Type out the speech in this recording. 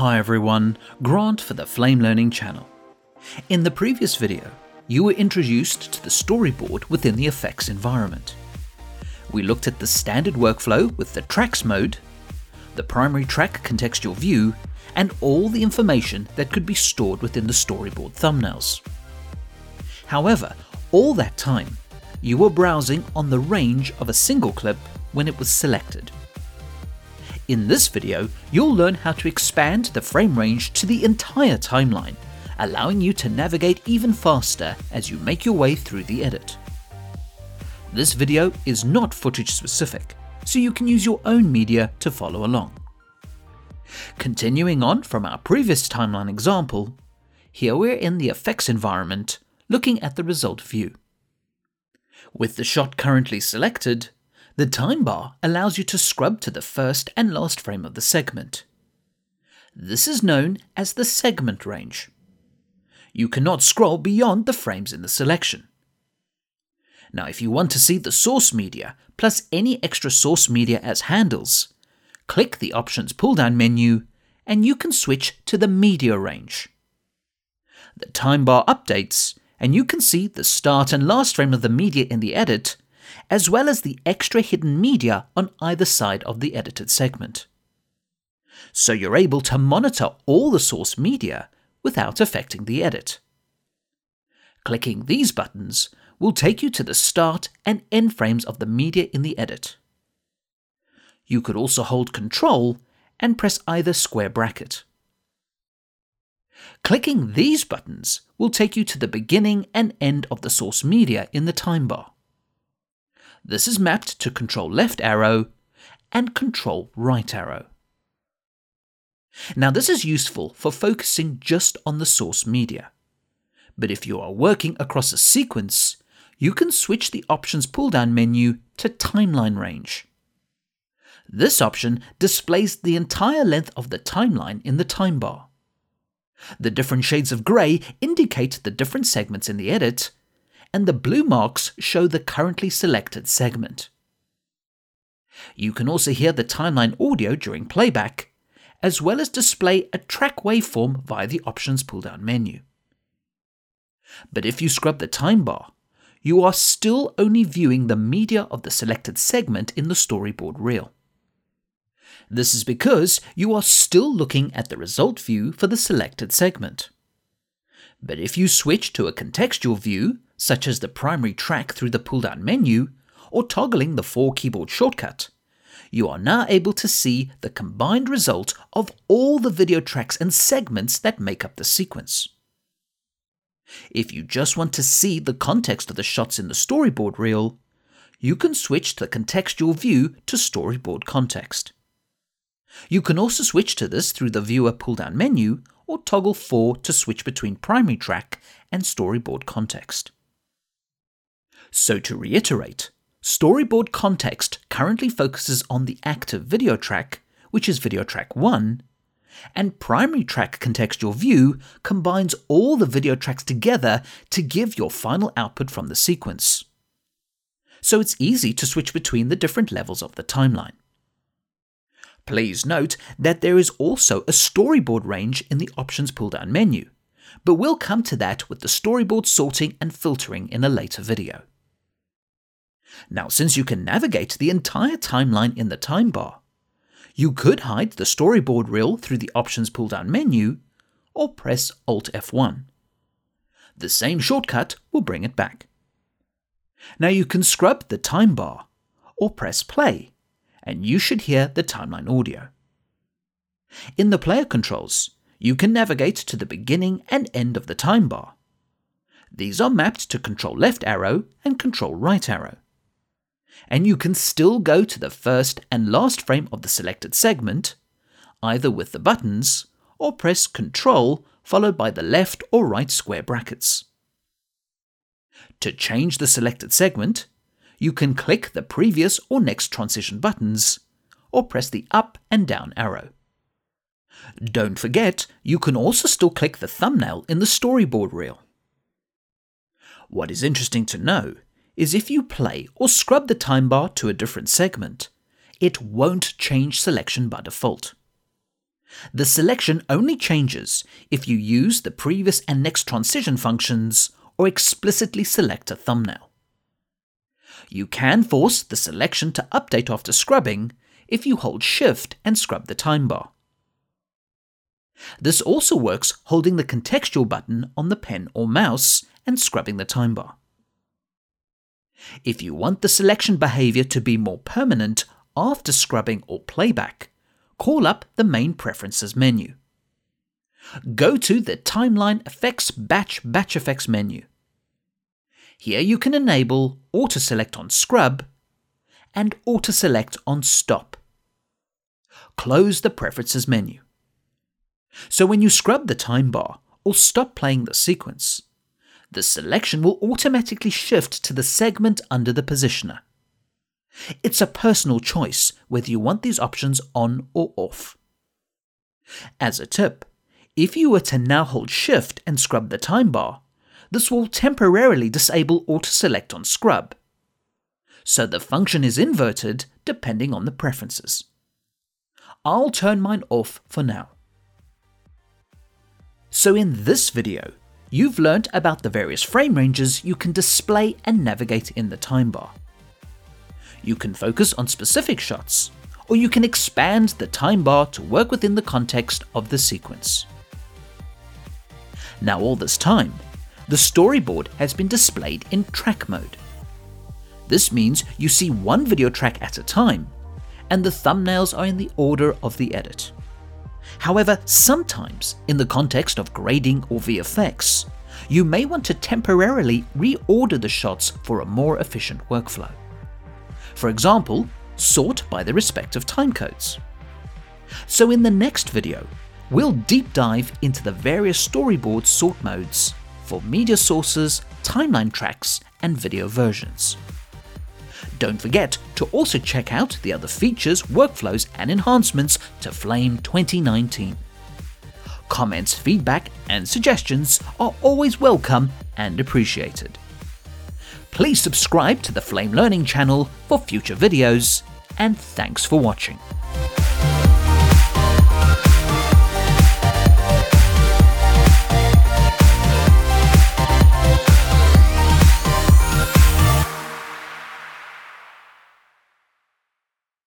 Hi everyone, Grant for the Flame Learning channel. In the previous video, you were introduced to the storyboard within the effects environment. We looked at the standard workflow with the tracks mode, the primary track contextual view, and all the information that could be stored within the storyboard thumbnails. However, all that time, you were browsing on the range of a single clip when it was selected. In this video, you'll learn how to expand the frame range to the entire timeline, allowing you to navigate even faster as you make your way through the edit. This video is not footage specific, so you can use your own media to follow along. Continuing on from our previous timeline example, here we're in the effects environment looking at the result view. With the shot currently selected, the time bar allows you to scrub to the first and last frame of the segment. This is known as the segment range. You cannot scroll beyond the frames in the selection. Now, if you want to see the source media plus any extra source media as handles, click the Options pull down menu and you can switch to the media range. The time bar updates and you can see the start and last frame of the media in the edit as well as the extra hidden media on either side of the edited segment. So you're able to monitor all the source media without affecting the edit. Clicking these buttons will take you to the start and end frames of the media in the edit. You could also hold Control and press either square bracket. Clicking these buttons will take you to the beginning and end of the source media in the time bar. This is mapped to control left arrow and control right arrow. Now this is useful for focusing just on the source media. But if you are working across a sequence, you can switch the options pull-down menu to timeline range. This option displays the entire length of the timeline in the time bar. The different shades of grey indicate the different segments in the edit, and the blue marks show the currently selected segment. You can also hear the timeline audio during playback, as well as display a track waveform via the Options pull down menu. But if you scrub the time bar, you are still only viewing the media of the selected segment in the storyboard reel. This is because you are still looking at the result view for the selected segment. But if you switch to a contextual view, such as the primary track through the pull down menu, or toggling the 4 keyboard shortcut, you are now able to see the combined result of all the video tracks and segments that make up the sequence. If you just want to see the context of the shots in the storyboard reel, you can switch the contextual view to storyboard context. You can also switch to this through the viewer pull down menu or toggle 4 to switch between primary track and storyboard context. So to reiterate, storyboard context currently focuses on the active video track, which is video track 1, and primary track contextual view combines all the video tracks together to give your final output from the sequence. So it's easy to switch between the different levels of the timeline. Please note that there is also a storyboard range in the options pull down menu, but we'll come to that with the storyboard sorting and filtering in a later video. Now, since you can navigate the entire timeline in the time bar, you could hide the storyboard reel through the Options pull down menu or press Alt F1. The same shortcut will bring it back. Now you can scrub the time bar or press play, and you should hear the timeline audio. In the player controls, you can navigate to the beginning and end of the time bar. These are mapped to control left arrow and control right arrow and you can still go to the first and last frame of the selected segment, either with the buttons or press Ctrl followed by the left or right square brackets. To change the selected segment, you can click the previous or next transition buttons, or press the up and down arrow. Don't forget, you can also still click the thumbnail in the storyboard reel. What is interesting to know is if you play or scrub the time bar to a different segment, it won't change selection by default. The selection only changes if you use the previous and next transition functions or explicitly select a thumbnail. You can force the selection to update after scrubbing if you hold Shift and scrub the time bar. This also works holding the contextual button on the pen or mouse and scrubbing the time bar. If you want the selection behavior to be more permanent after scrubbing or playback, call up the main preferences menu. Go to the Timeline Effects Batch Batch Effects menu. Here you can enable Auto Select on Scrub and Auto Select on Stop. Close the Preferences menu. So when you scrub the time bar or stop playing the sequence, the selection will automatically shift to the segment under the positioner. It's a personal choice whether you want these options on or off. As a tip, if you were to now hold Shift and scrub the time bar, this will temporarily disable Auto Select on Scrub. So the function is inverted depending on the preferences. I'll turn mine off for now. So in this video, you've learnt about the various frame ranges you can display and navigate in the time bar. You can focus on specific shots, or you can expand the time bar to work within the context of the sequence. Now all this time, the storyboard has been displayed in track mode. This means you see one video track at a time, and the thumbnails are in the order of the edit. However, sometimes, in the context of grading or VFX, you may want to temporarily reorder the shots for a more efficient workflow. For example, sort by the respective timecodes. So in the next video, we'll deep dive into the various storyboard sort modes for media sources, timeline tracks, and video versions. Don't forget to also check out the other features, workflows, and enhancements to Flame 2019. Comments, feedback, and suggestions are always welcome and appreciated. Please subscribe to the Flame Learning channel for future videos, and thanks for watching.